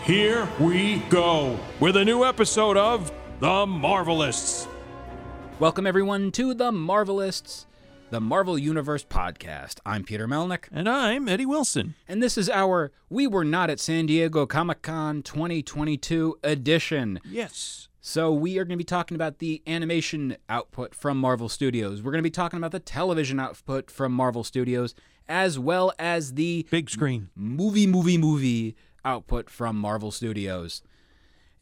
Here we go with a new episode of The Marvelists. Welcome, everyone, to the Marvelists, the Marvel Universe podcast. I'm Peter Melnick, And I'm Eddie Wilson. and this is our We Were Not at San Diego Comic Con 2022 edition. Yes. So, we are going to be talking about the animation output from Marvel Studios. We're going to be talking about the television output from Marvel Studios, as well as the Big screen. movie, movie, movie output from Marvel Studios.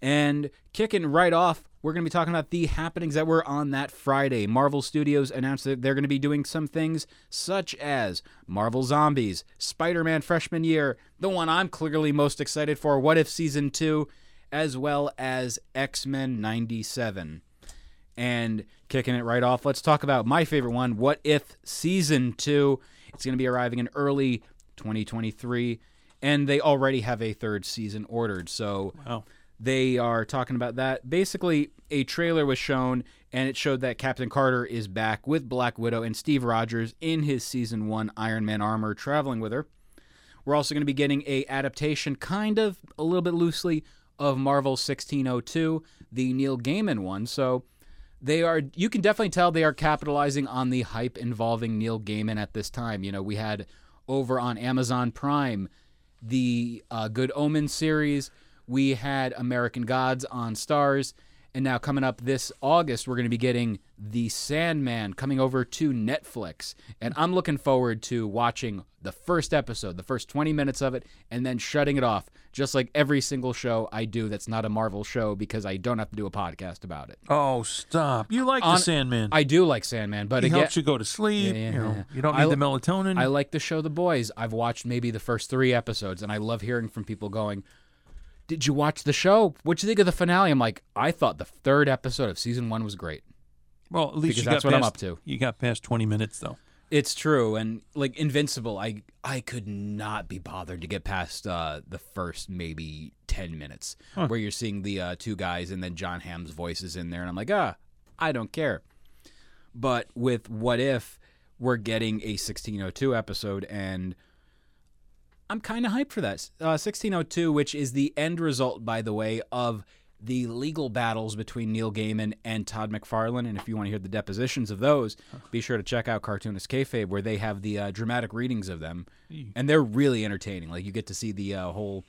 And kicking right off, we're going to be talking about the happenings that were on that Friday. Marvel Studios announced that they're going to be doing some things such as Marvel Zombies, Spider Man Freshman Year, the one I'm clearly most excited for, What If Season 2, as well as X Men 97. And kicking it right off, let's talk about my favorite one, What If Season 2. It's going to be arriving in early 2023, and they already have a third season ordered. So Wow. they are talking about that. Basically, a trailer was shown, and it showed that Captain Carter is back with Black Widow and Steve Rogers in his season one Iron Man armor, traveling with her. We're also going to be getting a adaptation, kind of a little bit loosely, of Marvel 1602, the Neil Gaiman one. So they are you can definitely tell they are capitalizing on the hype involving Neil Gaiman at this time. You know, we had over on Amazon Prime the uh, Good Omen series, we had American Gods on Starz, and now coming up this August, we're going to be getting The Sandman coming over to Netflix. And I'm looking forward to watching the first episode, the first 20 minutes of it, and then shutting it off, just like every single show I do that's not a Marvel show because I don't have to do a podcast about it. Oh, stop. You like On- the Sandman. I do like Sandman, but he helps you go to sleep. Yeah, yeah, you, know, yeah. you don't I need the melatonin. I like the show The Boys. I've watched maybe the first three episodes, and I love hearing from people going, "Did you watch the show? What'd you think of the finale?" I'm like, I thought the third episode of season one was great. well, at least because you that's got what I'm up to. You got past 20 minutes, though. It's true, and like Invincible, I I could not be bothered to get past uh, the first maybe ten minutes where you're seeing the uh, two guys, and then John Hamm's voice is in there, and I'm like, ah, I don't care. But with What If, we're getting a 1602 episode, and I'm kind of hyped for that. Uh, 1602, which is the end result, by the way, of the legal battles between Neil Gaiman and Todd McFarlane. And if you want to hear the depositions of those, be sure to check out Cartoonist Kayfabe, where they have the uh, dramatic readings of them, and they're really entertaining. Like you get to see the uh, whole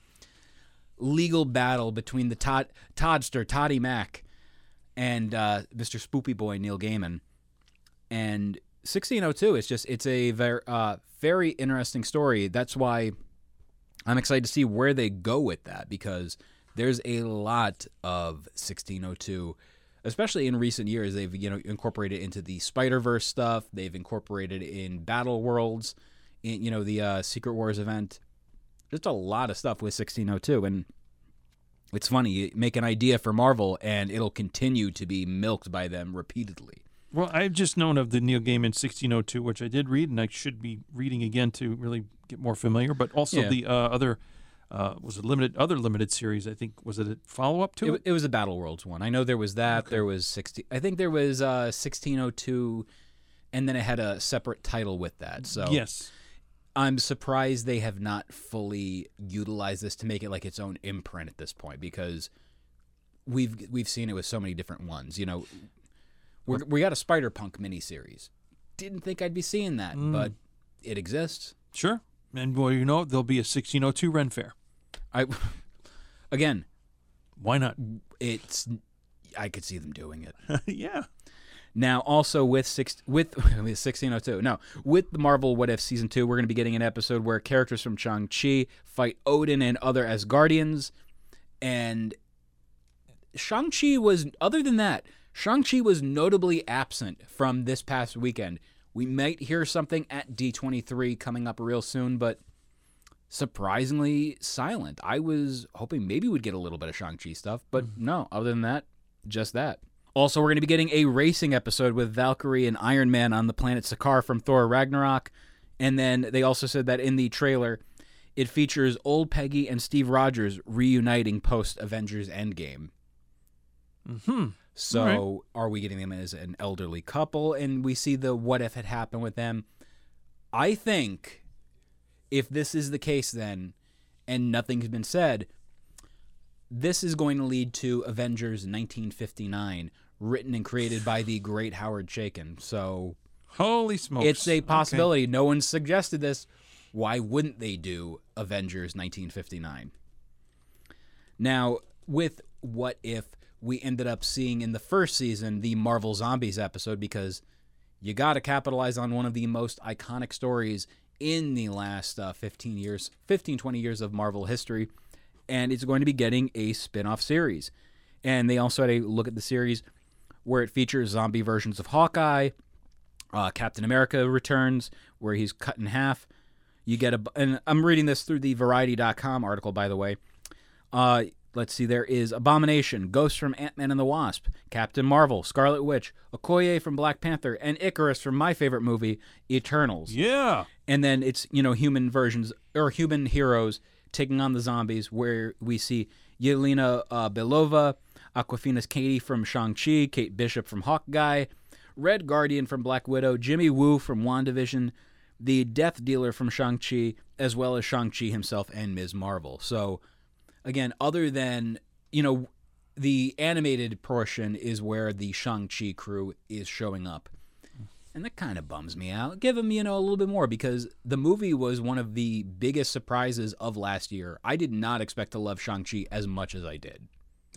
legal battle between the Todd Toddster Toddy Mac and uh, Mr. Spoopy Boy Neil Gaiman. And 1602 is just it's a very uh, very interesting story. That's why I'm excited to see where they go with that because there's a lot of 1602 especially in recent years they've you know incorporated into the Spider-Verse stuff, they've incorporated in Battle Worlds, in you know the uh, Secret Wars event. Just a lot of stuff with 1602 and it's funny, you make an idea for Marvel and it'll continue to be milked by them repeatedly. Well, I've just known of the Neil Gaiman 1602, which I did read, and I should be reading again to really get more familiar. But also Yeah. the uh, other uh, was a limited other limited series. I think was it a follow up to It, it? it was a Battle Worlds one. I know there was that. There was 60 I think there was uh 1602 and then it had a separate title with that. So yes. I'm surprised they have not fully utilized this to make it like its own imprint at this point because we've we've seen it with so many different ones. You know, we're, we got a Spider Punk miniseries. Didn't think I'd be seeing that, mm. but it exists. Sure. And well, you know, there'll be a 1602 Ren Fair. I again, Why not? it's I could see them doing it. yeah. Now, also with six with with sixteen oh two. No, with the Marvel What If season two, we're going to be getting an episode where characters from Shang Chi fight Odin and other Asgardians, and Shang Chi was other than that, Shang Chi was notably absent from this past weekend. We might hear something at D twenty three coming up real soon, but surprisingly silent. I was hoping maybe we'd get a little bit of Shang-Chi stuff, but no, other than that, just that. Also, we're going to be getting a racing episode with Valkyrie and Iron Man on the planet Sakaar from Thor Ragnarok. And then they also said that in the trailer, it features old Peggy and Steve Rogers reuniting post Avengers Endgame. Hmm. So, are we getting them as an elderly couple? And we see the what if had happened with them. I think if this is the case, then, and nothing's been said, this is going to lead to Avengers 1959, written and created by the great Howard Chaykin. So, Holy smokes! it's a Okay. possibility. No one suggested this. Why wouldn't they do Avengers 1959? Now, with what if we ended up seeing in the first season the Marvel Zombies episode because you got to capitalize on one of the most iconic stories in the last uh, 15 years, 15 20 years of Marvel history and it's going to be getting a spin-off series. And they also had a look at the series where it features zombie versions of Hawkeye, uh, Captain America returns, where he's cut in half. You get a, and I'm reading this through the Variety.com article, by the way. Uh, let's see, there is Abomination, Ghost from Ant Man and the Wasp, Captain Marvel, Scarlet Witch, Okoye from Black Panther, and Icarus from my favorite movie, Eternals Yeah. and then it's you know human versions or human heroes taking on the zombies where we see Yelena uh, Belova, Awkwafina's Katie from Shang-Chi, Kate Bishop from Hawkeye, Red Guardian from Black Widow, Jimmy Woo from WandaVision, the Death Dealer from Shang-Chi, as well as Shang-Chi himself and Ms. Marvel. So again, other than, you know, the animated portion is where the Shang-Chi crew is showing up. And that kind of bums me out. Give him, you know, a little bit more because the movie was one of the biggest surprises of last year. I did not expect to love Shang-Chi as much as I did.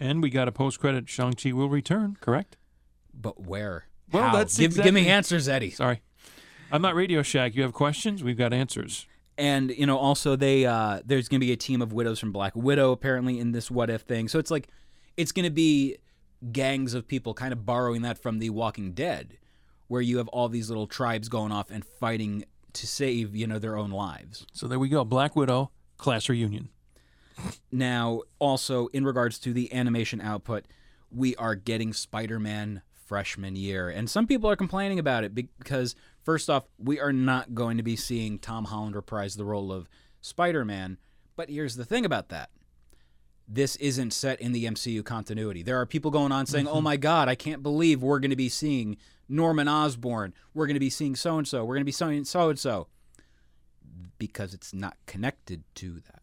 And we got a post-credit. Shang-Chi will return. Correct. But where? Well, How? that's give, give me answers, Eddie. Sorry. I'm not Radio Shack. You have questions? We've got answers. And you know, also they uh there's gonna be a team of widows from Black Widow apparently in this what if thing. So it's like it's gonna be gangs of people kind of borrowing that from The Walking Dead, where you have all these little tribes going off and fighting to save, you know, their own lives. So there we go. Black Widow class reunion. Now, also in regards to the animation output, we are getting Spider-Man freshman year, and some people are complaining about it because first off, we are not going to be seeing Tom Holland reprise the role of Spider-Man. But here's the thing about that. This isn't set in the MCU continuity. There are people going on saying, "Oh mm-hmm. my god, I can't believe we're going to be seeing Norman Osborn. We're going to be seeing so and so. We're going to be seeing so and so." Because it's not connected to that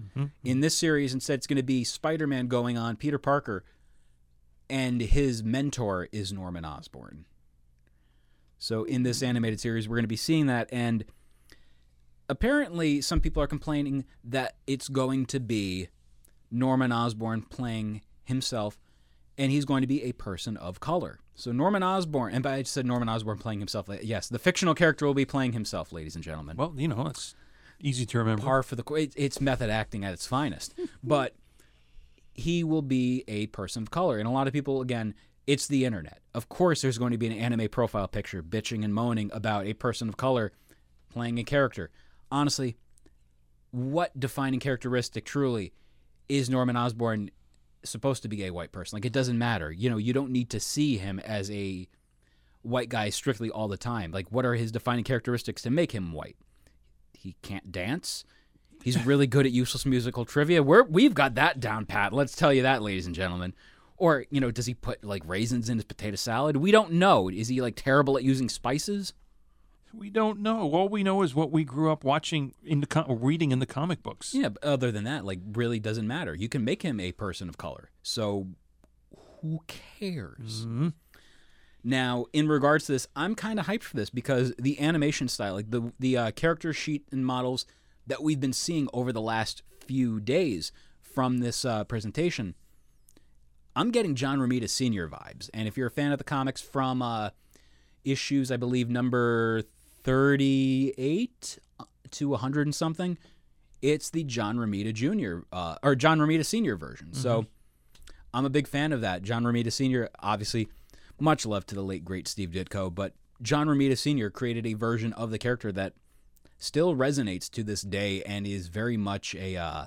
mm-hmm. in this series instead it's going to be spider-man going on peter parker and his mentor is norman osborn so in this animated series we're going to be seeing that and apparently some people are complaining that it's going to be norman osborn playing himself and he's going to be a person of color. So norman osborn and i said norman osborn playing himself yes the fictional character will be playing himself ladies and gentlemen. Well, you know, it's easy to remember. par for the co- it, it's method acting at its finest. But he will be a person of color and a lot of people again it's the internet of course there's going to be an anime profile picture bitching and moaning about a person of color playing a character honestly what defining characteristic truly is norman osborn supposed to be a white person like it doesn't matter you know you don't need to see him as a white guy strictly all the time like what are his defining characteristics to make him white he can't dance. He's really good at useless musical trivia. We're, we've got that down pat. Let's tell you that, ladies and gentlemen. Or, you know, does he put like raisins in his potato salad? We don't know. Is he like terrible at using spices? We don't know. All we know is what we grew up watching in the com- reading in the comic books. Yeah, but other than that, like, really doesn't matter. You can make him a person of color. So who cares? Now, in regards to this, I'm kind of hyped for this because the animation style, like the the uh, character sheet and models that we've been seeing over the last few days from this uh, presentation, I'm getting John Romita Senior vibes. And if you're a fan of the comics from uh, issues, I believe number 38 to 100 and something, it's the John Romita Jr. Uh, or John Romita Senior version. So I'm a big fan of that. John Romita Sr., obviously, much love to the late, great Steve Ditko, but John Romita Sr. created a version of the character that still resonates to this day and is very much a uh,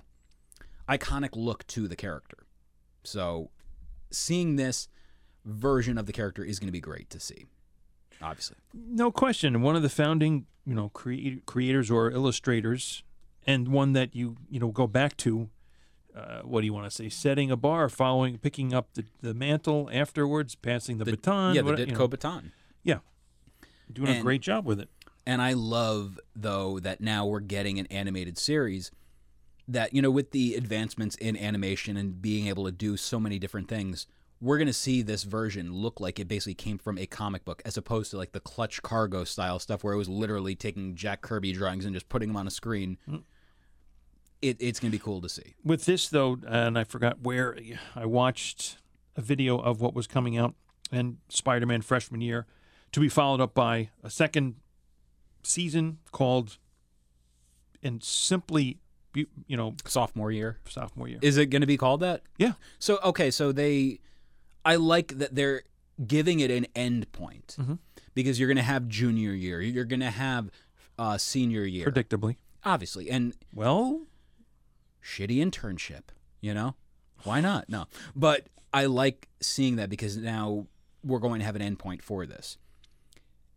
iconic look to the character. So seeing this version of the character is going to be great to see. Obviously, No question. One of the founding, you know, crea- creators or illustrators, and one that you you know go back to. Uh, what do you want to say? Setting a bar, following, picking up the, the mantle afterwards, passing the, baton. yeah, the what- you Ditko know, baton. yeah, doing a great job with it. And I love though that now we're getting an animated series that you know with the advancements in animation and being able to do so many different things, we're going to see this version look like it basically came from a comic book as opposed to like the clutch cargo style stuff where it was literally taking Jack Kirby drawings and just putting them on a screen. Mm. It, it's going to be cool to see. With this though, and I forgot where I watched a video of what was coming out and Spider-Man freshman year, to be followed up by a second season called, and simply, you you know, Sophomore year. sophomore year. Is it going to be called that? Yeah. So okay, so they, I like that they're giving it an end point Mm-hmm. because you're going to have junior year, you're going to have uh, senior year, Predictably. obviously, and Well, shitty internship. You know, why not? No, but I like seeing that because now we're going to have an end point for this.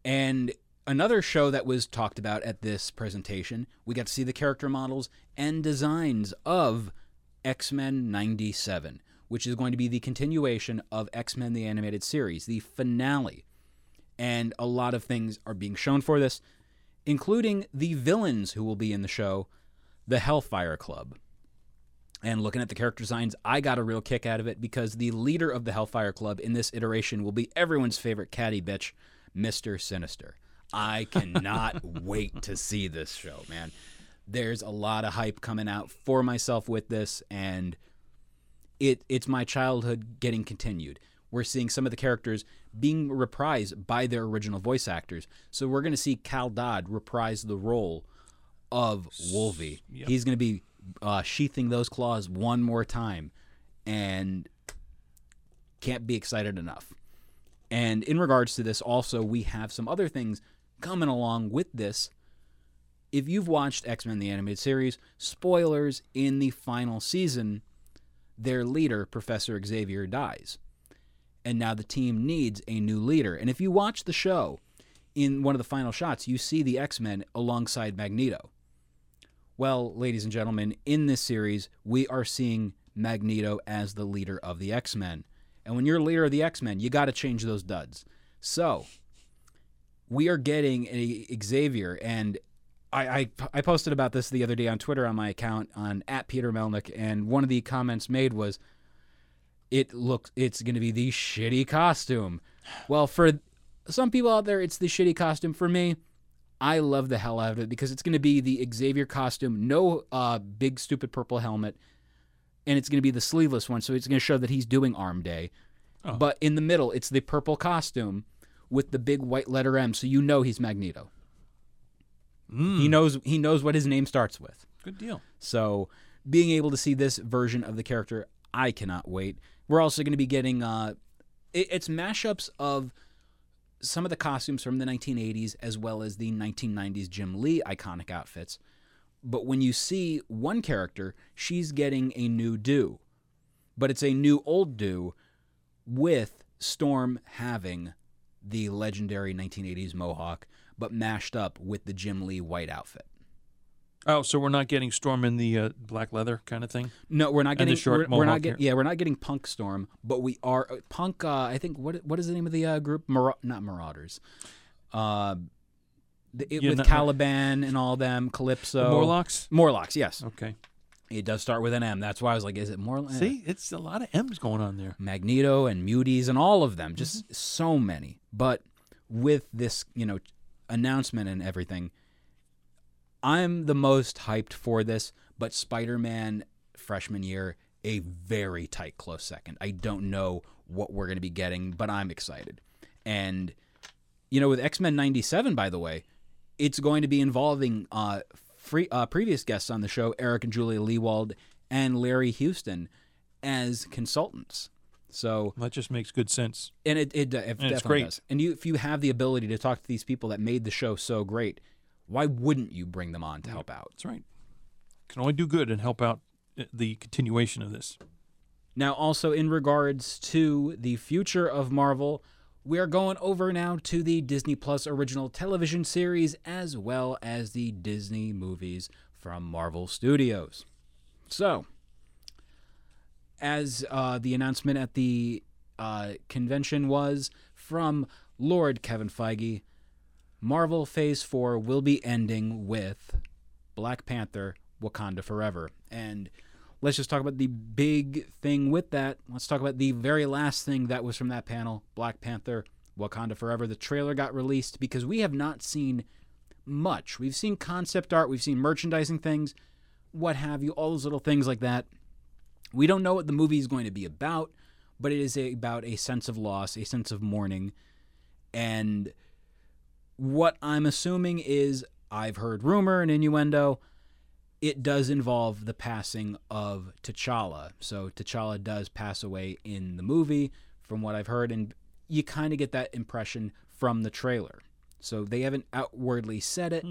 And another show that was talked about at this presentation, we got to see the character models and designs of X Men 97, which is going to be the continuation of X Men the Animated Series, the finale. And a lot of things are being shown for this, including the villains who will be in the show, the Hellfire Club. And looking at the character designs, I got a real kick out of it because the leader of the Hellfire Club in this iteration will be everyone's favorite catty bitch, Mr. Sinister. I cannot wait to see this show, man. There's a lot of hype coming out for myself with this, and it it's my childhood getting continued. We're seeing some of the characters being reprised by their original voice actors. So we're going to see Cal Dodd reprise the role of Wolvie. He's going to be uh, sheathing those claws one more time, and can't be excited enough. And in regards to this, also we have some other things coming along with this. If you've watched X Men the Animated Series, spoilers in the final season, their leader, Professor Xavier, dies. And now the team needs a new leader. And if you watch the show, in one of the final shots, you see the X Men alongside Magneto. Well, ladies and gentlemen, in this series, we are seeing Magneto as the leader of the X Men. And when you're leader of the X Men, you got to change those duds. So, we are getting a Xavier, and I, I I posted about this the other day on Twitter on my account on at Peter Melnick, and one of the comments made was, "It looks it's going to be the shitty costume." Well, for some people out there, it's the shitty costume. For me, I love the hell out of it because it's going to be the Xavier costume, no uh, big stupid purple helmet, and it's going to be the sleeveless one, so it's going to show that he's doing Arm Day. But in the middle, it's the purple costume with the big white letter M, so you know he's Magneto. He knows he knows what his name starts with. good deal. So being able to see this version of the character, I cannot wait. We're also going to be getting uh, it, it's mashups of some of the costumes from the 1980s as well as the 1990s Jim Lee iconic outfits. But when you see one character, she's getting a new do, but it's a new old do with Storm having the legendary 1980s mohawk, but mashed up with the Jim Lee white outfit. Oh, so we're not getting Storm in the uh, black leather kind of thing? No, we're not getting. short we're, we're not getting. Yeah, we're not getting Punk Storm, but we are uh, Punk. Uh, I think what what is the name of the uh, group? Mar- not Marauders. Uh, the, it, Yeah, with not- Caliban and all them, Calypso, Morlocks? Morlocks. Yes, Okay. It does start with an M. That's why I was like, is it Morlocks? See, it's a lot of M's going on there. Magneto and Muties and all of them, just so many. But with this, you know, announcement and everything, I'm the most hyped for this. But Spider-Man freshman year, a very tight close second. I don't know what we're going to be getting, but I'm excited. And you know, with X-Men '97, by the way, it's going to be involving uh, free, uh, previous guests on the show, Eric and Julia Lewald and Larry Houston, as consultants. So, That just makes good sense. and it, it, it definitely great. does. And you, if you have the ability to talk to these people that made the show so great, why wouldn't you bring them on to help out? That's right. Can only do good and help out uh, the continuation of this. Now, also in regards to the future of Marvel, we are going over now to the Disney Plus original television series as well as the Disney movies from Marvel Studios. So, as uh, the announcement at the uh, convention was from Lord Kevin Feige, Marvel Phase 4 will be ending with Black Panther Wakanda Forever. And let's just talk about the big thing with that. Let's talk about the very last thing that was from that panel Black Panther Wakanda Forever. The trailer got released because we have not seen much. We've seen concept art, we've seen merchandising things, what have you, all those little things like that. We don't know what the movie is going to be about, but it is a, about a sense of loss, a sense of mourning. And what I'm assuming is I've heard rumor and innuendo. It does involve the passing of T'Challa. So T'Challa does pass away in the movie, from what I've heard, and you kind of get that impression from the trailer. So they haven't outwardly said it,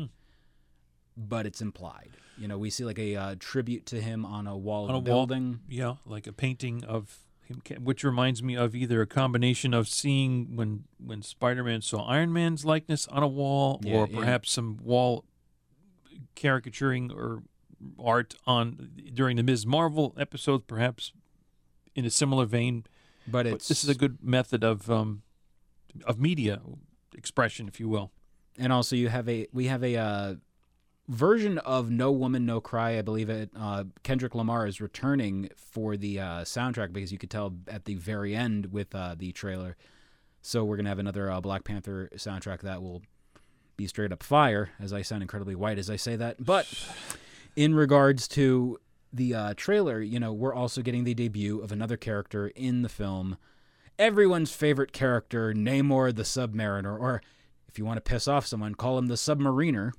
but it's implied. You know, we see like a uh, tribute to him on a wall On of a building. wall, yeah, like a painting of him, which reminds me of either a combination of seeing when when Spider-Man saw Iron Man's likeness on a wall, Yeah, or yeah. perhaps some wall caricaturing or art on during the Ms. Marvel episodes, perhaps in a similar vein. But But it's this is a good method of um, of media expression, if you will. and also you have a we have a uh, version of No Woman No Cry. I believe it. Uh, Kendrick Lamar is returning for the uh, soundtrack because you could tell at the very end with uh, the trailer. So we're gonna have another uh, Black Panther soundtrack that will be straight up fire. As I sound incredibly white as I say that, but in regards to the uh, trailer, you know, we're also getting the debut of another character in the film. Everyone's favorite character, Namor the Submariner, or if you want to piss off someone, call him the Submariner.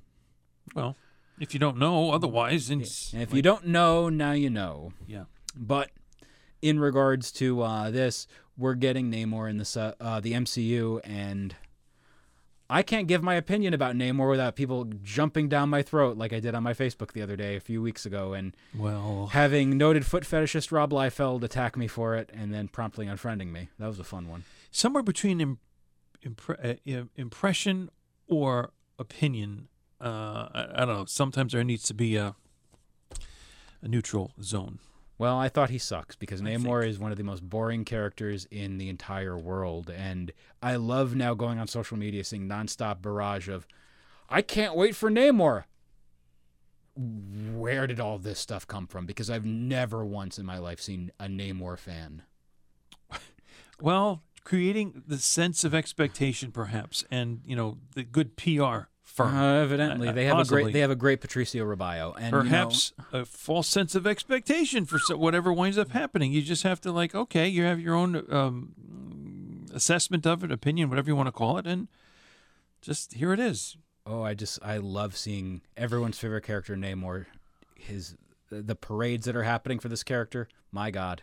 Well, if you don't know, otherwise, And if you don't know, now you know. yeah. But in regards to uh, this, we're getting Namor in the uh, the MCU, and I can't give my opinion about Namor without people jumping down my throat like I did on my Facebook the other day a few weeks ago, and Well, having noted foot fetishist Rob Liefeld attack me for it, and then promptly unfriending me. That was a fun one. somewhere between Im- impre- uh, impression or opinion. Uh, I, I don't know. Sometimes there needs to be a a neutral zone. Well, I thought he sucks because I Namor is one of the most boring characters in the entire world. And I love now going on social media seeing nonstop barrage of, I can't wait for Namor. Where did all this stuff come from? Because I've never once in my life seen a Namor fan. Well, creating the sense of expectation, perhaps, and you know the good PR firm. Uh, evidently, Uh, they have a great they have a great Patricio Raballo, and you know- Perhaps a false sense of expectation for whatever winds up happening. You just have to like, okay, you have your own um, assessment of it, opinion, whatever you want to call it, and just here it is. Oh, I just I love seeing everyone's favorite character Namor. His the parades that are happening for this character. My God.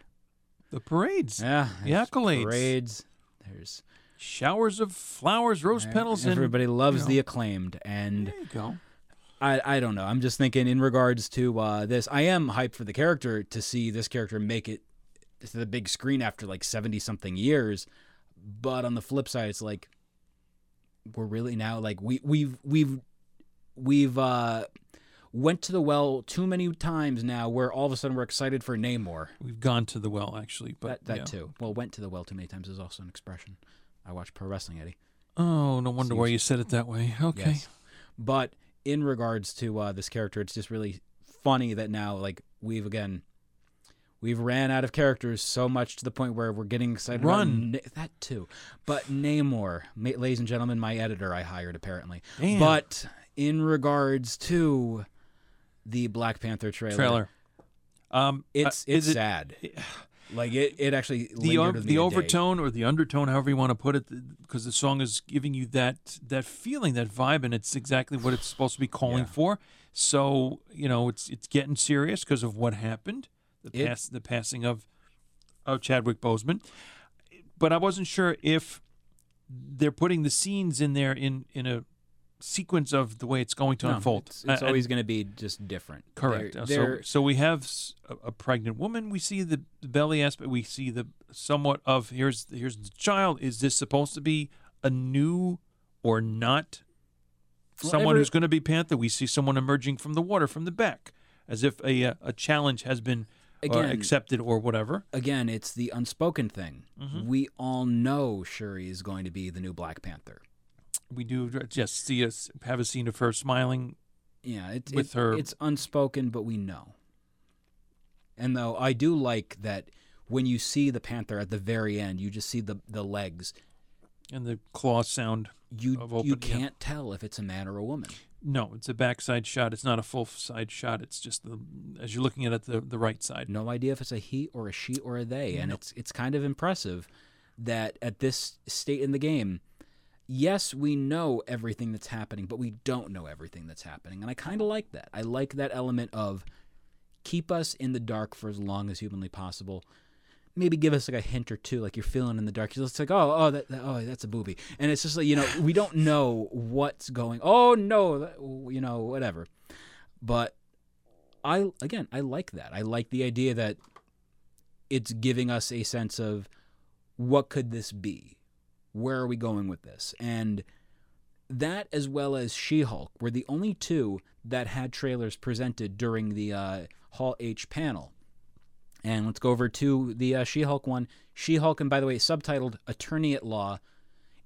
The parades, Yeah, The accolades. parades. There's showers of flowers, rose petals, and everybody loves know. the acclaimed, and there you go. I I don't know. I'm just thinking in regards to uh, this. I am hyped for the character to see this character make it to the big screen after like 70 something years. But on the flip side, it's like we're really now like we we've we've we've uh went to the well too many times now where all of a sudden we're excited for Namor. We've gone to the well, actually, but that that yeah. too. Well, went to the well too many times is also an expression. I watch pro wrestling, Eddie. Oh, no wonder why you said it that way. Okay. Yes. But in regards to uh, this character, it's just really funny that now, like, we've again, we've ran out of characters so much to the point where we're getting excited. Run. Na- that too. But Namor, ma- ladies and gentlemen, my editor I hired apparently. Damn. But in regards to the Black Panther trailer, Trailer. Um, it's uh, it's is it sad. Like it, it actually the lingered the day. overtone or the undertone, however you want to put it, because the song is giving you that that feeling, that vibe, and it's exactly what it's supposed to be calling Yeah. for. So you know, it's it's getting serious because of what happened, the It- pass, the passing of of Chadwick Boseman. But I wasn't sure if they're putting the scenes in there in in a sequence of the way it's going to No, unfold. It's, it's and- always going to be just different. Correct. They're- Uh, they're- so, so we have a pregnant woman. We see the, the belly aspect. We see the somewhat of here's here's the child. Is this supposed to be a new or not? Well, Someone every- who's going to be Panther. We see someone emerging from the water from the back, as if a uh, a challenge has been uh, Again- accepted or whatever. again, it's the unspoken thing. Mm-hmm. We all know Shuri is going to be the new Black Panther. We do just see us have a scene of her smiling. Yeah, it's With it- her- it's unspoken, but we know. And though I do like that when you see the panther at the very end, you just see the the legs. And the claw sound. You you can't tell if it's a man or a woman. No, it's a backside shot. It's not a full side shot. It's just the as you're looking at it, the the right side. No idea if it's a he or a she or a they, and it's it's kind of impressive that at this state in the game, yes, we know everything that's happening, but we don't know everything that's happening, and I kind of like that. I like that element of keep us in the dark for as long as humanly possible. Maybe give us like a hint or two, like you're feeling in the dark. It's like, oh, oh, that, that- oh, that's a booby, and it's just like you know, we don't know what's going. Oh no, you know, whatever. But I again, I like that. I like the idea that it's giving us a sense of what could this be? Where are we going with this? And that, as well as She Hulk, were the only two that had trailers presented during the uh, Hall H panel. And let's go over to the uh, She Hulk one. She Hulk, and by the way, subtitled Attorney at Law.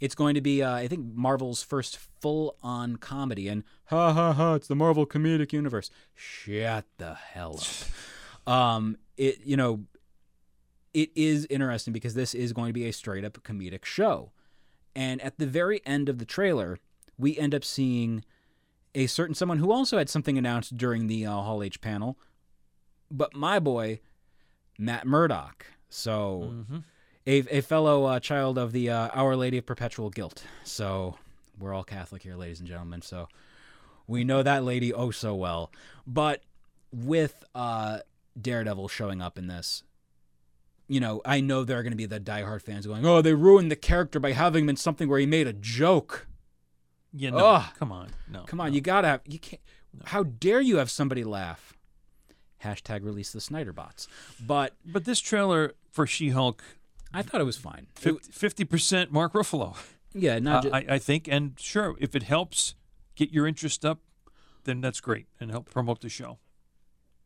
It's going to be, uh, I think, Marvel's first full on comedy. And ha ha ha, it's the Marvel Comedic Universe. Shut the hell up. um, it, you know, it is interesting because this is going to be a straight up comedic show. And at the very end of the trailer, we end up seeing a certain someone who also had something announced during the uh, Hall H panel, but my boy, Matt Murdock. So, a, a fellow uh, child of the uh, Our Lady of Perpetual Guilt. So, we're all Catholic here, ladies and gentlemen. So, we know that lady oh so well. But with uh, Daredevil showing up in this, you know, I know there are going to be the diehard fans going, "Oh, they ruined the character by having him in something where he made a joke." Yeah, no, Ugh. come on, no, Come on, no. you gotta have you can't. How dare you have somebody laugh? Hashtag release the Snyder bots. But But this trailer for She-Hulk, I thought it was fine. Fifty percent Mark Ruffalo. yeah, not Uh, ju- I, I think, and sure, if it helps get your interest up, then that's great, and help promote the show.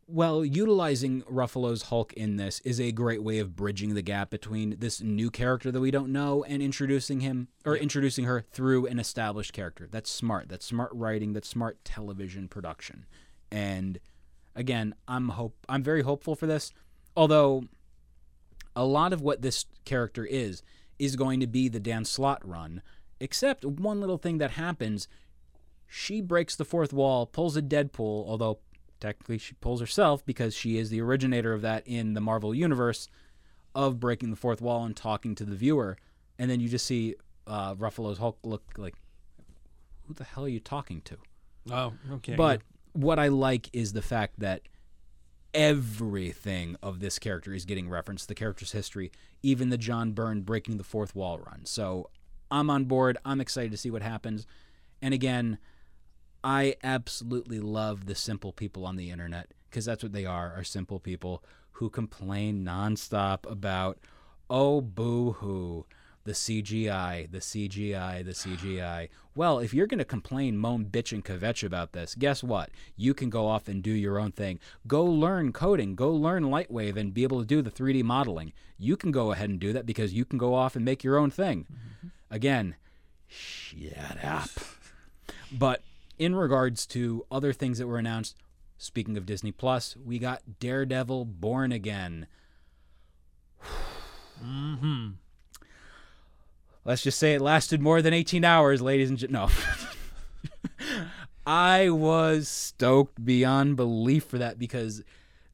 Well, utilizing Ruffalo's Hulk in this is a great way of bridging the gap between this new character that we don't know and introducing him or introducing her through an established character. That's smart. That's smart writing. That's smart television production. And again, I'm hope I'm very hopeful for this. Although a lot of what this character is is going to be the Dan Slott run, except one little thing that happens. She breaks the fourth wall, pulls a Deadpool, although technically she pulls herself because she is the originator of that in the Marvel universe of breaking the fourth wall and talking to the viewer. And then you just see uh, Ruffalo's Hulk look like, who the hell are you talking to? Oh, okay. But what I like is the fact that everything of this character is getting referenced, the character's history, even the John Byrne breaking the fourth wall run. So I'm on board. I'm excited to see what happens. And again, I absolutely love the simple people on the internet because that's what they are, are simple people who complain nonstop about, oh, boo hoo, the CGI, the CGI, the CGI. Well, if you're going to complain, moan, bitch, and kvetch about this, guess what? You can go off and do your own thing. Go learn coding, go learn Lightwave and be able to do the 3D modeling. You can go ahead and do that because you can go off and make your own thing. Mm-hmm. Again, shut up. But in regards to other things that were announced, speaking of Disney Plus, we got Daredevil Born Again. mm-hmm. Let's just say it lasted more than 18 hours, ladies and gentlemen. No. I was stoked beyond belief for that because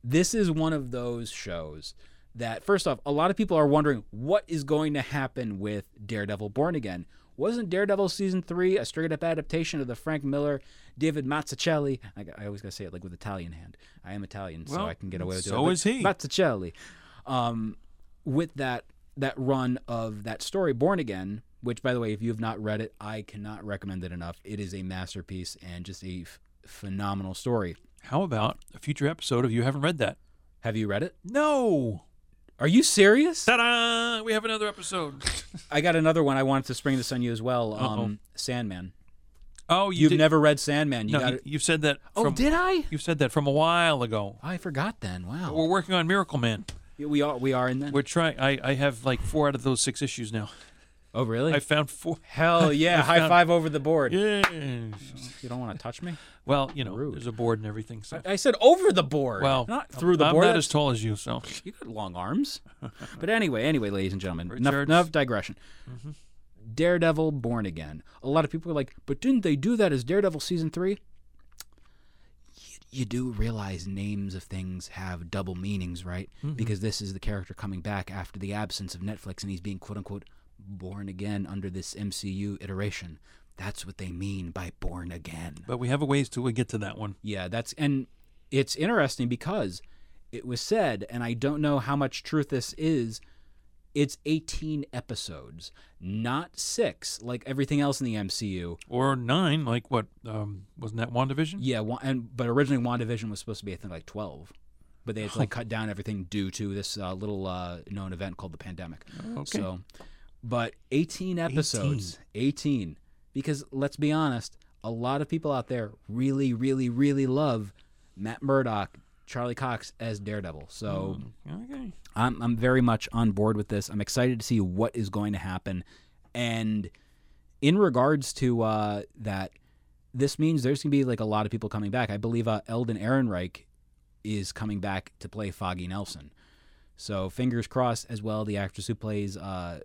this is one of those shows that, first off, a lot of people are wondering what is going to happen with Daredevil Born Again. Wasn't Daredevil season three a straight up adaptation of the Frank Miller, David Mazzucchelli? I, I always gotta say it like with Italian hand. I am Italian, so I can get away with it. so is he. Mazzucchelli. Um, with that that run of that story, Born Again, which, by the way, if you have not read it, I cannot recommend it enough. It is a masterpiece and just a f- phenomenal story. How about a future episode if you haven't read that? Have you read it? No. Are you serious? Ta-da! We have another episode. I got another one I wanted to spring this on you as well. Um, Sandman. Oh, you You've did, never read Sandman. You No, got you've said that. Oh, did I? You've said that from a while ago. I forgot then. Wow. We're working on Miracle Man. We are we are in then. We're trying. I, I have like four out of those six issues now. Oh really? I found four. Hell yeah! I High found- five over the board. Yeah. You don't want to touch me. Well, you know, Rude. there's a board and everything. So. I said over the board. Well, not through the board. I'm board. not That's- as tall as you, so You got long arms. but anyway, anyway, ladies and gentlemen, enough, Richards. enough digression. Mm-hmm. Daredevil Born Again. A lot of people are like, but didn't they do that as Daredevil season three? You, you do realize names of things have double meanings, right? Mm-hmm. Because this is the character coming back after the absence of Netflix and he's being quote unquote born again under this MCU iteration. That's what they mean by born again. but we have a ways to get to that one. Yeah, that's and it's interesting because it was said, and I don't know how much truth this is. It's 18 episodes, not six, like everything else in the MCU. Or nine, like what? Um, wasn't that WandaVision? Yeah, and but originally WandaVision was supposed to be I think like 12, but they had to like cut down everything due to this uh, little uh, known event called the pandemic. Okay. So, but 18 episodes, 18. Because let's be honest, a lot of people out there really, really, really love Matt Murdock, Charlie Cox as Daredevil. So Okay. I'm I'm very much on board with this. I'm excited to see what is going to happen, and in regards to uh, that, this means there's gonna be like a lot of people coming back. I believe uh, Eldon Ehrenreich is coming back to play Foggy Nelson. So fingers crossed as well. The actress who plays uh,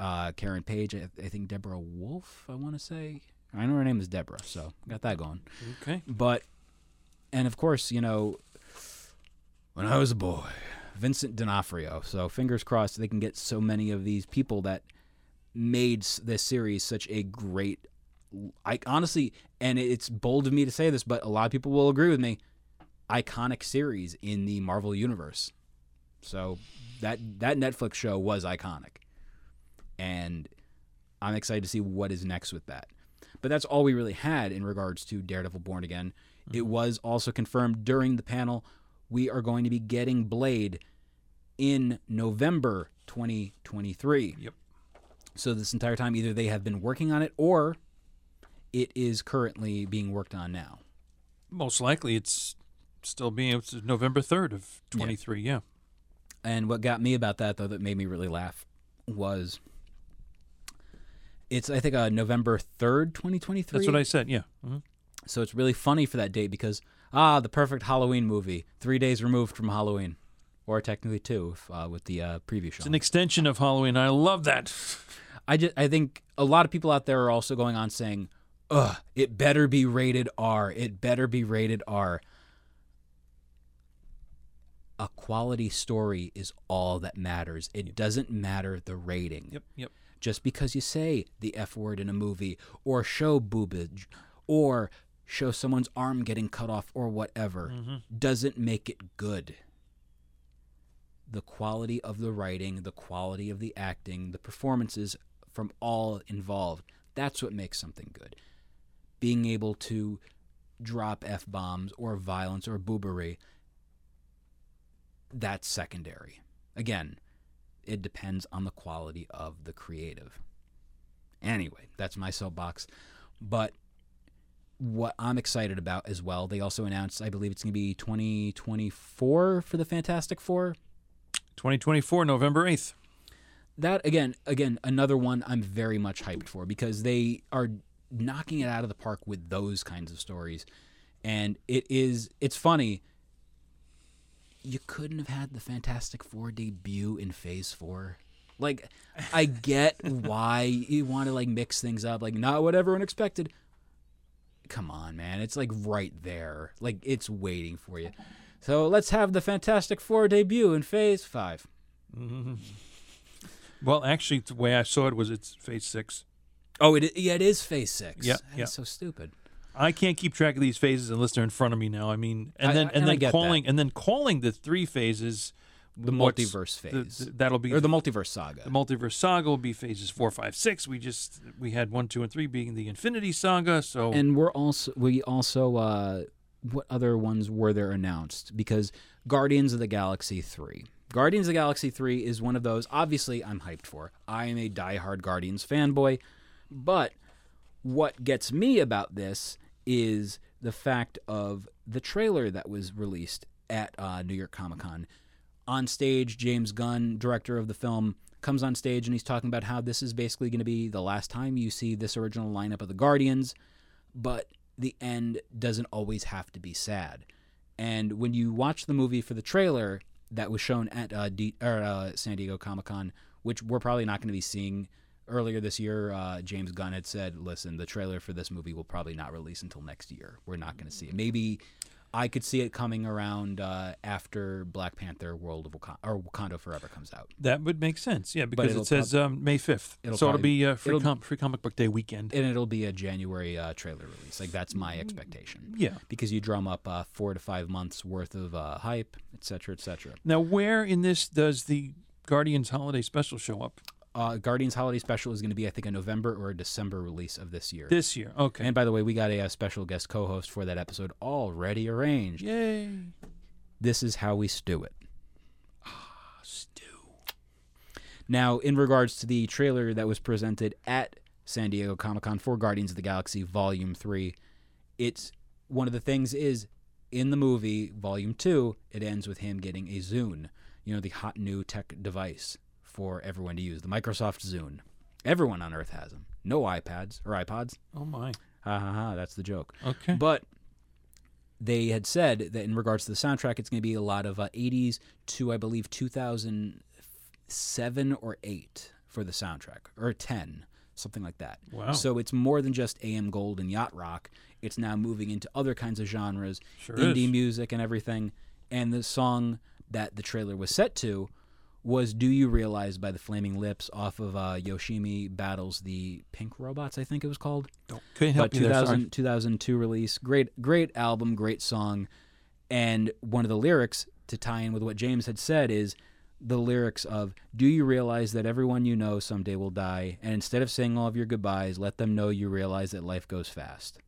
uh, Karen Page, I, I think Deborah Wolf. I want to say I know her name is Deborah, so got that going. Okay. But, and of course, you know, when I was a boy, Vincent D'Onofrio. So fingers crossed they can get so many of these people that made this series such a great. I honestly, and it's bold of me to say this, but a lot of people will agree with me. Iconic series in the Marvel universe. So that that Netflix show was iconic, and I'm excited to see what is next with that. But that's all we really had in regards to Daredevil Born Again. It mm-hmm. was also confirmed during the panel we are going to be getting Blade in November 2023. Yep. So this entire time, either they have been working on it or it is currently being worked on now. Most likely, it's still being. It's November third of twenty three. Yeah. And what got me about that, though, that made me really laugh was it's, I think, uh, November 3rd, 2023. That's what I said. Yeah. hmm So it's really funny for that date because ah, the perfect Halloween movie, three days removed from Halloween, or technically two, if, uh, with the uh, preview show. It's an extension of Halloween. I love that. I just I think a lot of people out there are also going on saying, "Ugh, it better be rated R. It better be rated R." A quality story is all that matters. It doesn't matter the rating. Yep. Yep. Just because you say the F word in a movie or show boobage or show someone's arm getting cut off or whatever mm-hmm. doesn't make it good. The quality of the writing, the quality of the acting, the performances from all involved, that's what makes something good. Being able to drop F bombs or violence or boobery, that's secondary. Again, it depends on the quality of the creative. Anyway, that's my soapbox. But what I'm excited about as well, they also announced, I believe it's going to be 2024 for the Fantastic Four. Twenty twenty four, November eighth. That again, again, another one I'm very much hyped for because they are knocking it out of the park with those kinds of stories. And it is, it's funny. You couldn't have had the Fantastic Four debut in Phase Four. Like, I get why you want to like mix things up, like not what everyone expected. Come on, man, it's like right there, like it's waiting for you. So let's have the Fantastic Four debut in Phase Five. Well, actually, the way I saw it was it's phase six. Oh, it yeah, it is Phase Six. Yeah, yeah. so stupid. I can't keep track of these phases unless they're in front of me now. I mean, and then I- and and then calling and then calling the three phases The multiverse phase. the- that'll be or the multiverse saga. the multiverse saga will be phases four, five, six. We just we had one, two, and three being the Infinity Saga. So and we're also we also uh what other ones were there announced because guardians of the galaxy 3 guardians of the galaxy 3 is one of those obviously i'm hyped for i am a diehard guardians fanboy but what gets me about this is the fact of the trailer that was released at uh, new york comic-con on stage james gunn director of the film comes on stage and he's talking about how this is basically going to be the last time you see this original lineup of the guardians but the end doesn't always have to be sad. And when you watch the movie for the trailer that was shown at uh, D- or, uh, San Diego Comic Con, which we're probably not going to be seeing earlier this year, uh, James Gunn had said, "Listen, the trailer for this movie will probably not release until next year. We're not going to see it. Maybe." I could see it coming around uh, after Black Panther: World of Wakanda or Wakanda Forever comes out. that would make sense. Yeah, because it'll it says um, May fifth, it'll so it'll be uh, free, it'll- com- free comic book day weekend. and it'll be a January uh, trailer release. Like that's my expectation. Yeah. because you drum up uh, four to five months worth of uh, hype, et cetera, et cetera. Now, where in this does the Guardians Holiday Special show up Uh, Guardians Holiday Special is going to be, I think, a November or a December release of this year. this year? Okay. and by the way, we got a, uh special guest co-host for that episode already arranged. Yay! This is how we stew it. Ah, stew. Now, in regards to the trailer that was presented at San Diego Comic Con for Guardians of the Galaxy Volume 3, it's one of the things is in the movie, Volume 2, it ends with him getting a Zune, you know, the hot new tech device for everyone to use, the Microsoft Zune. Everyone on Earth has them. No iPads or iPods. Oh my. Ha ha ha, that's the joke. Okay. But they had said that in regards to the soundtrack, it's going to be a lot of uh, 80s to, I believe, 2007 or 8 for the soundtrack, or 10, something like that. Wow. So it's more than just AM Gold and Yacht Rock. It's now moving into other kinds of genres, Sure indie is. music and everything. And the song that the trailer was set to was Do You Realize by the Flaming Lips off of uh, Yoshimi Battles the Pink Robots, I think it was called Don't, couldn't help but you there. 2002 release. Great, great album, great song. And one of the lyrics to tie in with what James had said is the lyrics of Do you realize that everyone you know someday will die? And instead of saying all of your goodbyes, let them know you realize that life goes fast.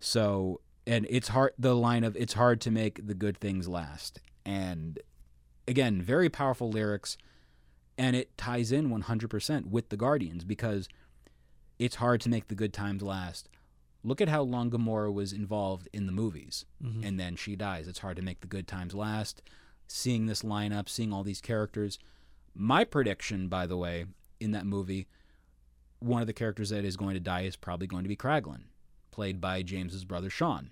So, and it's hard, the line of it's hard to make the good things last. And again, very powerful lyrics. And it ties in 100% with the Guardians because it's hard to make the good times last. Look at how long Gamora was involved in the movies, mm-hmm. and then she dies. It's hard to make the good times last. Seeing this lineup, seeing all these characters. My prediction, by the way, in that movie, one of the characters that is going to die is probably going to be Kraglin, played by James's brother Sean.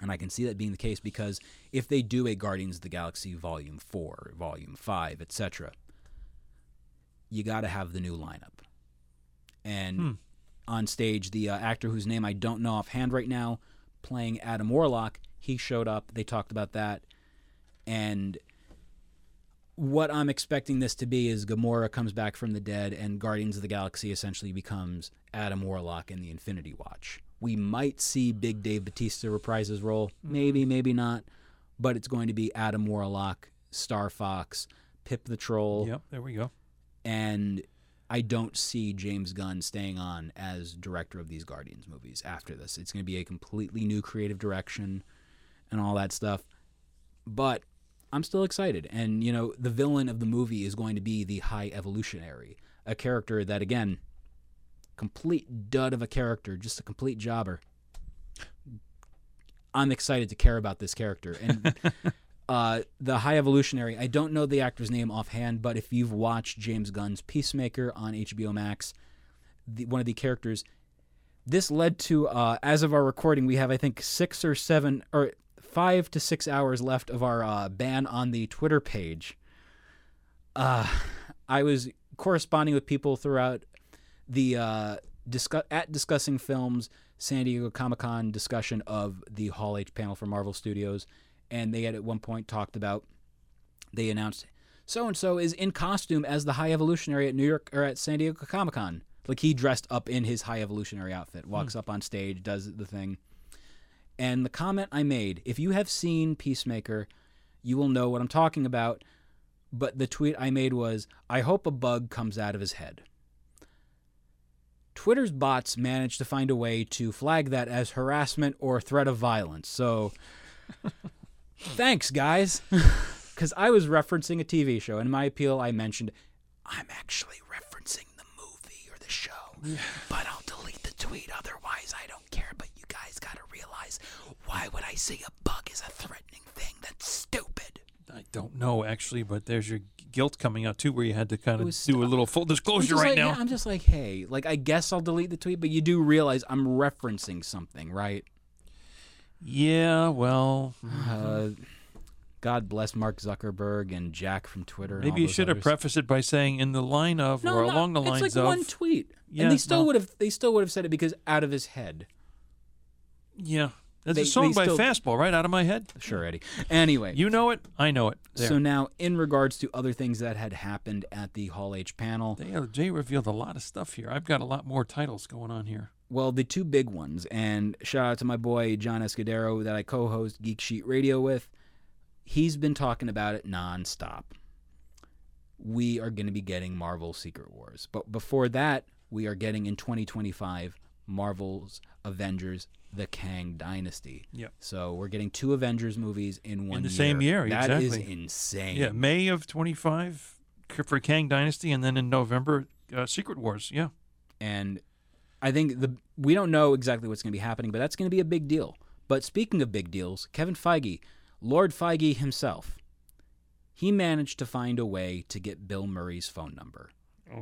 And I can see that being the case because if they do a Guardians of the Galaxy Volume 4, Volume 5, etc., you got to have the new lineup. And on stage, the uh, actor whose name I don't know offhand right now, playing Adam Warlock, he showed up. They talked about that. And what I'm expecting this to be is Gamora comes back from the dead, and Guardians of the Galaxy essentially becomes Adam Warlock and the Infinity Watch. We might see Big Dave Batista reprise his role. Mm-hmm. Maybe, maybe not. But it's going to be Adam Warlock, Star Fox, Pip the Troll, Yep, there we go. and I don't see James Gunn staying on as director of these Guardians movies after this. It's going to be a completely new creative direction and all that stuff. But I'm still excited. And, you know, the villain of the movie is going to be the High Evolutionary, a character that, again, complete dud of a character, just a complete jobber. I'm excited to care about this character. And uh, the High Evolutionary, I don't know the actor's name offhand, but if you've watched James Gunn's Peacemaker on HBO Max, the, one of the characters, this led to, uh, as of our recording, we have, I think, six or seven, or five to six hours left of our uh, ban on the Twitter page. Uh, I was corresponding with people throughout the uh, discuss- at discussing films San Diego Comic Con discussion of the Hall H panel for Marvel Studios, and they had at one point talked about they announced so and so is in costume as the High Evolutionary at New York or at San Diego Comic Con. Like he dressed up in his High Evolutionary outfit, walks up on stage, does the thing. And the comment I made, if you have seen Peacemaker, you will know what I'm talking about. but the tweet I made was, "I hope a bug comes out of his head." Twitter's bots managed to find a way to flag that as harassment or threat of violence. So, thanks, guys. Because I was referencing a TV show. In my appeal, I mentioned, I'm actually referencing the movie or the show, but I'll delete the tweet. Otherwise, I don't care. But you guys got to realize why would I say a bug is a threatening thing? That's stupid. I don't know actually, but there's your guilt coming out too, where you had to kind of do a little full disclosure right like, now. yeah, I'm just like, hey, like I guess I'll delete the tweet, but you do realize I'm referencing something, right? Yeah, well, Uh, God bless Mark Zuckerberg and Jack from Twitter. maybe you should have prefaced it by saying in the line of no, or no, along the lines of. it's like of. one tweet, Yeah, and they still well- would have they still would have said it because out of his head. yeah, there's They- a song by still- Fastball right out of my head. Sure, Eddie. Anyway, You know it, I know it. There. so now in regards to other things that had happened at the Hall H panel, they, Jay revealed a lot of stuff here. I've got a lot more titles going on here. Well, the two big ones, and shout out to my boy John Escudero that I co-host Geek Sheet Radio with. He's been talking about it nonstop. We are going to be getting Marvel Secret Wars, but before that, we are getting in 2025 Marvel's Avengers: The Kang Dynasty. Yep. So we're getting two Avengers movies in one in the same year, That is exactly. insane. Yeah, May of 25 for Kang Dynasty, and then in November, uh, Secret Wars. Yeah. and I think the we don't know exactly what's going to be happening, but that's going to be a big deal. But speaking of big deals, Kevin Feige, Lord Feige himself, he managed to find a way to get Bill Murray's phone number.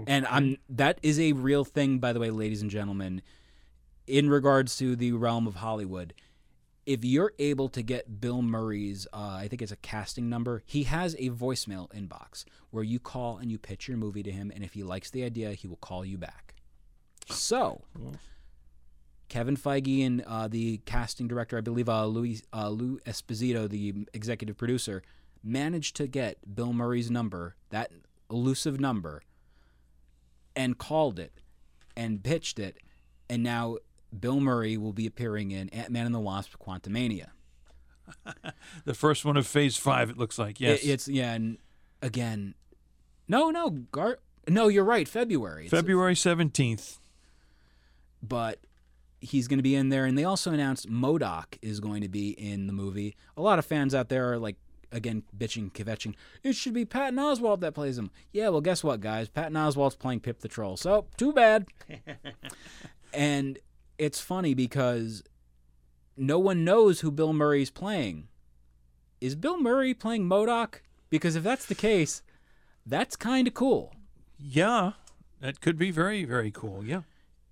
And I'm that is a real thing by the way, ladies and gentlemen, in regards to the realm of Hollywood. If you're able to get Bill Murray's, uh, I think it's a casting number, he has a voicemail inbox where you call and you pitch your movie to him, and if he likes the idea, he will call you back. So, Kevin Feige and uh, the casting director, I believe uh, Louis uh, Lou Esposito, the executive producer, managed to get Bill Murray's number, that elusive number, and called it and pitched it, and now Bill Murray will be appearing in Ant Man and the Wasp: Quantumania. The first one of Phase 5, it looks like. Yes. It- it's yeah, and again, no, no, Gar, no, you're right, February. It's- February 17th. but he's going to be in there. And they also announced MODOK is going to be in the movie. A lot of fans out there are like, again, bitching, kvetching. It should be Patton Oswalt that plays him. Yeah, well, guess what, guys? Patton Oswalt's playing Pip the Troll. So, too bad. and it's funny because no one knows who Bill Murray's playing. Is Bill Murray playing MODOK? Because if that's the case, that's kind of cool. Yeah. That could be very, very cool. Yeah.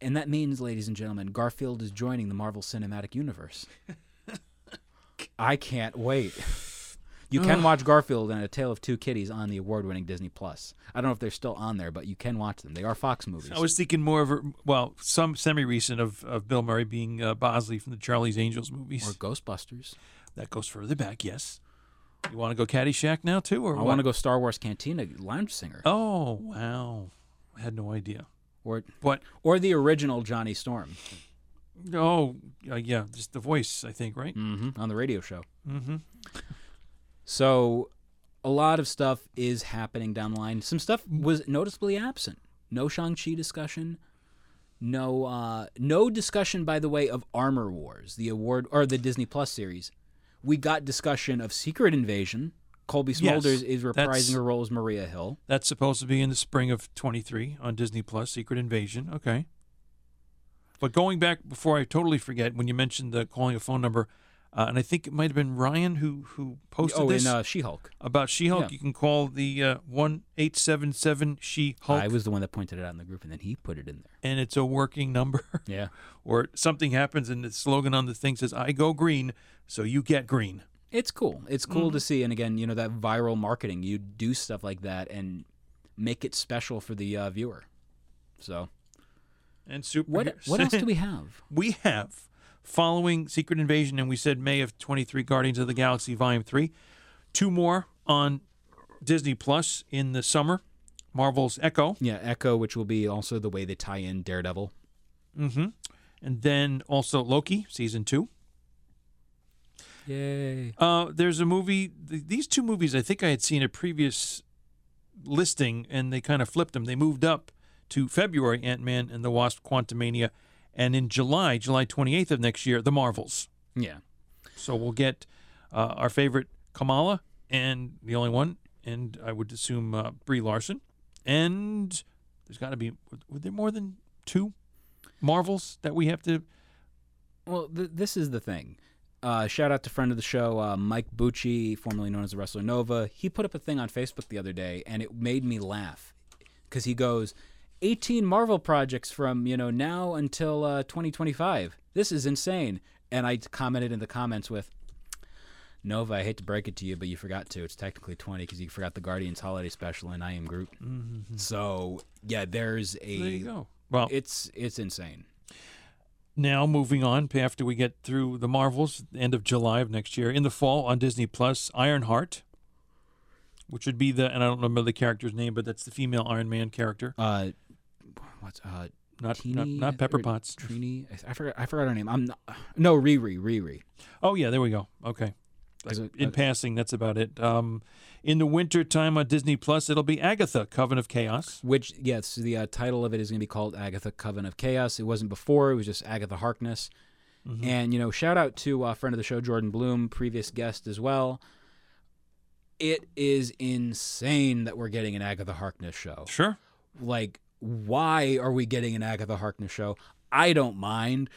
And that means, ladies and gentlemen, Garfield is joining the Marvel Cinematic Universe. I can't wait. You can watch Garfield and A Tale of Two Kitties on the award-winning Disney Plus. I don't know if they're still on there, but you can watch them. They are Fox movies. I was thinking more of, a, well, some semi recent of, of Bill Murray being uh, Bosley from the Charlie's Angels movies. or Ghostbusters. that goes further back, yes. You want to go Caddyshack now, too? Or I want to go Star Wars Cantina Lounge Singer, Oh, wow. I had no idea. or What? or the original Johnny Storm Oh, uh, yeah. Just the voice, I think, right? hmm on the radio show. So, a lot of stuff is happening down the line. Some stuff was noticeably absent. No Shang Chi discussion. No, uh, no discussion, by the way, of Armor Wars, the award or the Disney Plus series. We got discussion of Secret Invasion. Cobie Yes, Smulders is reprising her role as Maria Hill. That's supposed to be in the spring of 23 on Disney Plus, Secret Invasion. Okay. But going back before I totally forget, when you mentioned the calling a phone number, uh, and I think it might have been Ryan who who posted oh, this in uh, She-Hulk. about She-Hulk. yeah. You can call the uh, one eight seven seven She-Hulk, I was the one that pointed it out in the group, and then he put it in there. and it's a working number. Yeah, or something happens, and the slogan on the thing says "I go green, so you get green." it's cool. It's cool to see, and again, you know that viral marketing. You do stuff like that and make it special for the uh, viewer. So, And super. what what else do we have? we have following Secret Invasion, and we said May of 23 Guardians of the Galaxy Volume 3. Two more on Disney Plus in the summer Marvel's Echo. Yeah, Echo, which will be also the way they tie in Daredevil. Mm-hmm. And then also Loki, Season 2. Yay! Uh, there's a movie, th- these two movies I think I had seen a previous listing and they kind of flipped them. They moved up to February Ant Man and the Wasp Quantumania, and in July, July 28th of next year, the Marvels. Yeah. So we'll get uh, our favorite Kamala and the only one, and I would assume uh, Brie Larson. And there's got to be, were there more than two Marvels that we have to? Well, th- this is the thing. Uh, shout out to friend of the show, uh, Mike Bucci, formerly known as the Wrestler Nova. He put up a thing on Facebook the other day, and it made me laugh because he goes, 18 Marvel projects from you know now until uh, 2025. This is insane. And I commented in the comments with, Nova, I hate to break it to you, but you forgot to. It's technically 20 because you forgot the Guardians Holiday Special and I Am Groot. So yeah, there's a. There you go. Well, It's it's insane. now moving on after we get through the Marvels, end of July of next year, in the fall on Disney Plus, Ironheart, which would be the and I don't remember the character's name, but that's the female Iron Man character, Uh, what's uh? not not, not Pepper Potts. Trini. I- forgot. I forgot her name. I'm not, no Riri. Riri. Oh yeah, there we go. Okay. It- in uh, passing, that's about it. Um, in the winter time on Disney Plus, it'll be Agatha, Coven of Chaos. Which yes, the uh, title of it is going to be called Agatha Coven of Chaos. It wasn't before; it was just Agatha Harkness. And you know, shout out to a friend of the show, Jordan Bloom, previous guest as well. It is insane that we're getting an Agatha Harkness show. Sure. Like, why are we getting an Agatha Harkness show? I don't mind.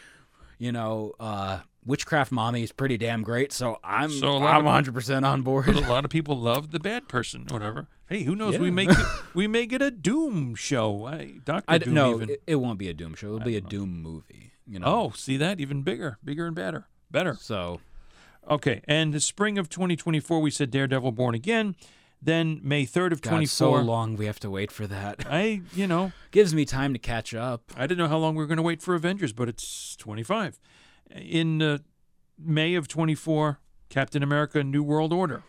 You know, uh, Witchcraft Mommy is pretty damn great, so I'm So a lot I'm of- 100 percent on board. But a lot of people love the bad person, whatever. Hey, who knows? We Yeah. may get, we may get a Doom show. I, Doctor Doom no, even. it, it won't be a Doom show. It'll be a Doom movie. You know. oh, see that even bigger, bigger and better, better. so Okay, and the spring of 2024, we said Daredevil Born Again. Then May 3rd of God, 24. so long we have to wait for that. I, you know, Gives me time to catch up. I didn't know how long we were going to wait for Avengers, but it's 25. In uh, May of 24, Captain America: New World Order.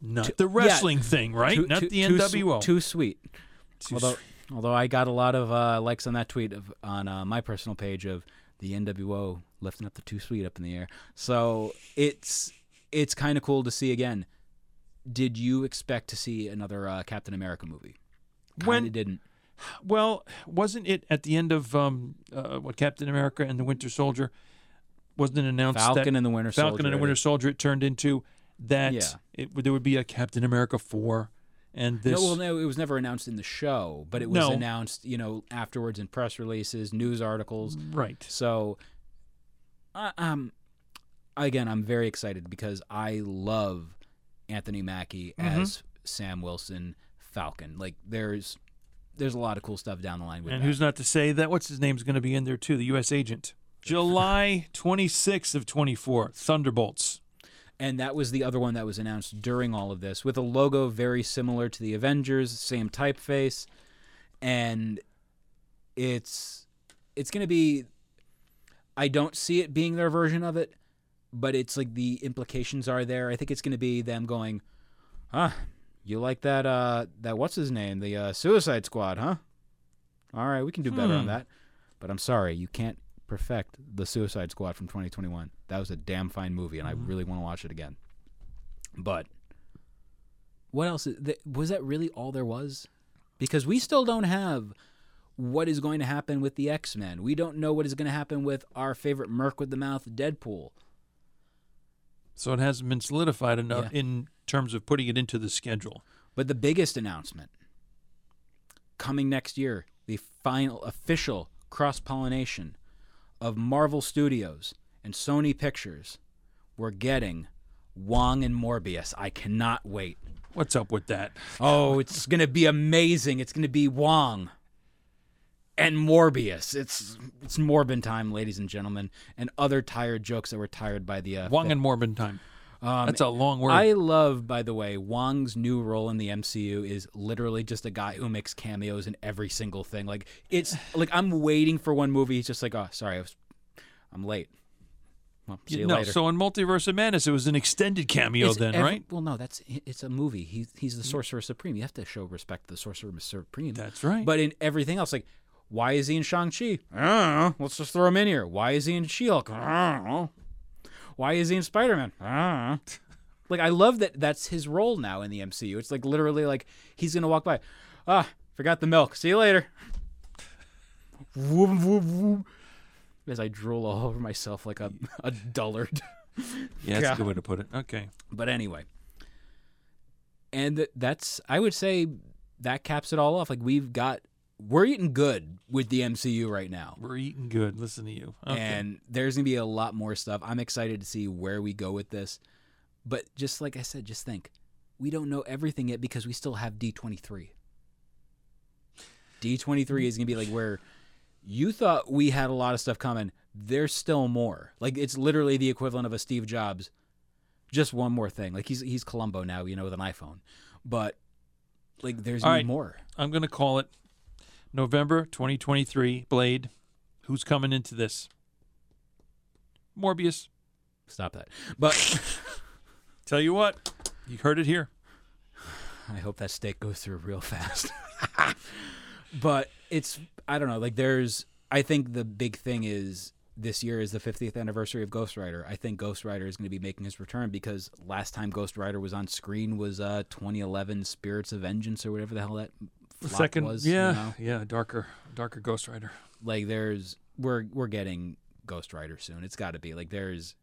Not the wrestling thing, right? Too- Not too- the NWO. Too, sweet. Too although, s- although I got a lot of uh, likes on that tweet of on uh, my personal page of the NWO lifting up the too sweet up in the air. So it's it's kind of cool to see again. Did you expect to see another uh, Captain America movie? When- Kinda didn't. Well, wasn't it at the end of um, uh, what Captain America and the Winter Soldier? Wasn't it announced Falcon that and the Winter Falcon Soldier. and the Winter Soldier it turned into that Yeah. it, there would be a Captain America four, and this No, well, no, it was never announced in the show, but it was No. announced, you know, afterwards in press releases, news articles. right. So, uh, um, again, I'm very excited because I love Anthony Mackie Mm-hmm. as Sam Wilson Falcon. Like, there's there's a lot of cool stuff down the line with And that. who's not to say that what's his name's going to be in there too? The U.S. agent. July 26th of 24, Thunderbolts. and that was the other one that was announced during all of this with a logo very similar to the Avengers, same typeface, and it's it's going to be I don't see it being their version of it, but it's like the implications are there. I think it's going to be them going, "Huh, you like that uh that what's his name? The uh, Suicide Squad, huh? All right, we can do better on Hmm. that." But I'm sorry, you can't perfect the Suicide Squad from 2021. That was a damn fine movie, and I really want to watch it again. But what else? Was that really all there was? Because we still don't have what is going to happen with the X Men. We don't know what is going to happen with our favorite Merc with the Mouth, Deadpool. So it hasn't been solidified enough Yeah. in terms of putting it into the schedule. But the biggest announcement coming next year, the final official cross pollination of Marvel Studios and Sony Pictures. We're getting Wong and Morbius. I cannot wait. What's up with that? Oh, it's going to be amazing. It's going to be Wong and Morbius. It's it's Morbin time, ladies and gentlemen, and other tired jokes that were tired by the uh, Wong and Morbin time. um, That's a long word. I love, by the way, Wong's new role in the MCU is literally just a guy who makes cameos in every single thing. Like it's like I'm waiting for one movie. He's just like, oh, sorry, I was, I'm late. Well, see you no, later. so in Multiverse of Madness, it was an extended cameo It's then, every- right? Well, no, that's it's a movie. He he's the Sorcerer Supreme. You have to show respect to the Sorcerer Supreme. That's right. But in everything else, like, why is he in Shang Chi? I don't know. Let's just throw him in here. Why is he in She Hulk? I don't know. Why is he in Spider Man? I don't know. Like I love that that's his role now in the MCU. It's like literally like he's gonna walk by. Ah, forgot the milk. See you later. As I drool all over myself like a, a dullard. Yeah, that's Yeah. a good way to put it. Okay. But anyway, and that's I would say that caps it all off. Like we've got we're eating good with the MCU right now. We're eating good. Listen to you. Okay. and there's gonna be a lot more stuff. I'm excited to see where we go with this. But just like I said, just think, we don't know everything yet because we still have D23. D23 is gonna be like where you thought we had a lot of stuff coming. There's still more. Like it's literally the equivalent of a Steve Jobs. Just one more thing. Like he's he's Columbo now, you know, with an iPhone. But like there's right. more. I'm going to call it November 2023. Blade. Who's coming into this? Morbius. Stop that. But Tell you what, you heard it here. I hope that steak goes through real fast. but it's I don't know, like there's I think the big thing is this year is the 50th anniversary of Ghost Rider. I think Ghost Rider is going to be making his return because last time Ghost Rider was on screen was uh 2011 Spirits of Vengeance or whatever the hell that second, was. you yeah, know? yeah, darker, darker Ghost Rider. like there's we're we're getting Ghost Rider soon. It's got to be like there's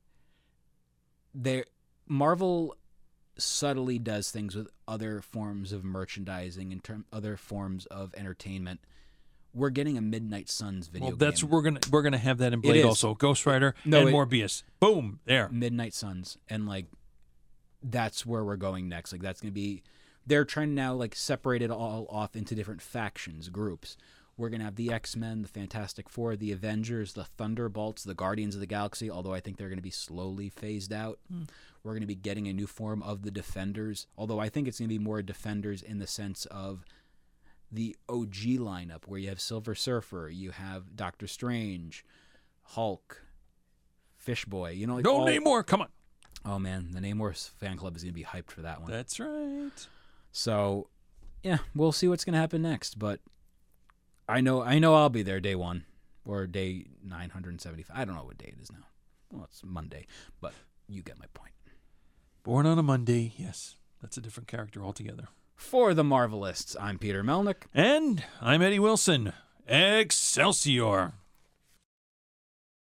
there Marvel subtly does things with other forms of merchandising and term other forms of entertainment. We're getting a Midnight Suns video Well, that's game. we're gonna we're gonna have that in Blade also. Ghost Rider No, and it- Morbius. Boom, there. Midnight Suns and like that's where we're going next. Like that's going to be they're trying to now like separate it all off into different factions, groups. We're going to have the X-Men, the Fantastic Four, the Avengers, the Thunderbolts, the Guardians of the Galaxy, although I think they're going to be slowly phased out. Hmm. We're going to be getting a new form of the Defenders, although I think it's going to be more Defenders in the sense of the OG lineup where you have Silver Surfer, you have Doctor Strange, Hulk, Fishboy, you know like No all- Namor. Come on. Oh man, the Namor fan club is gonna be hyped for that one. That's right. So, yeah, we'll see what's gonna happen next. But I know, I know, I'll be there day one or day nine hundred and seventy-five. I don't know what day it is now. Well, it's Monday, but you get my point. Born on a Monday. Yes, that's a different character altogether. For the Marvelists, I'm Peter Melnick. And I'm Eddie Wilson. Excelsior.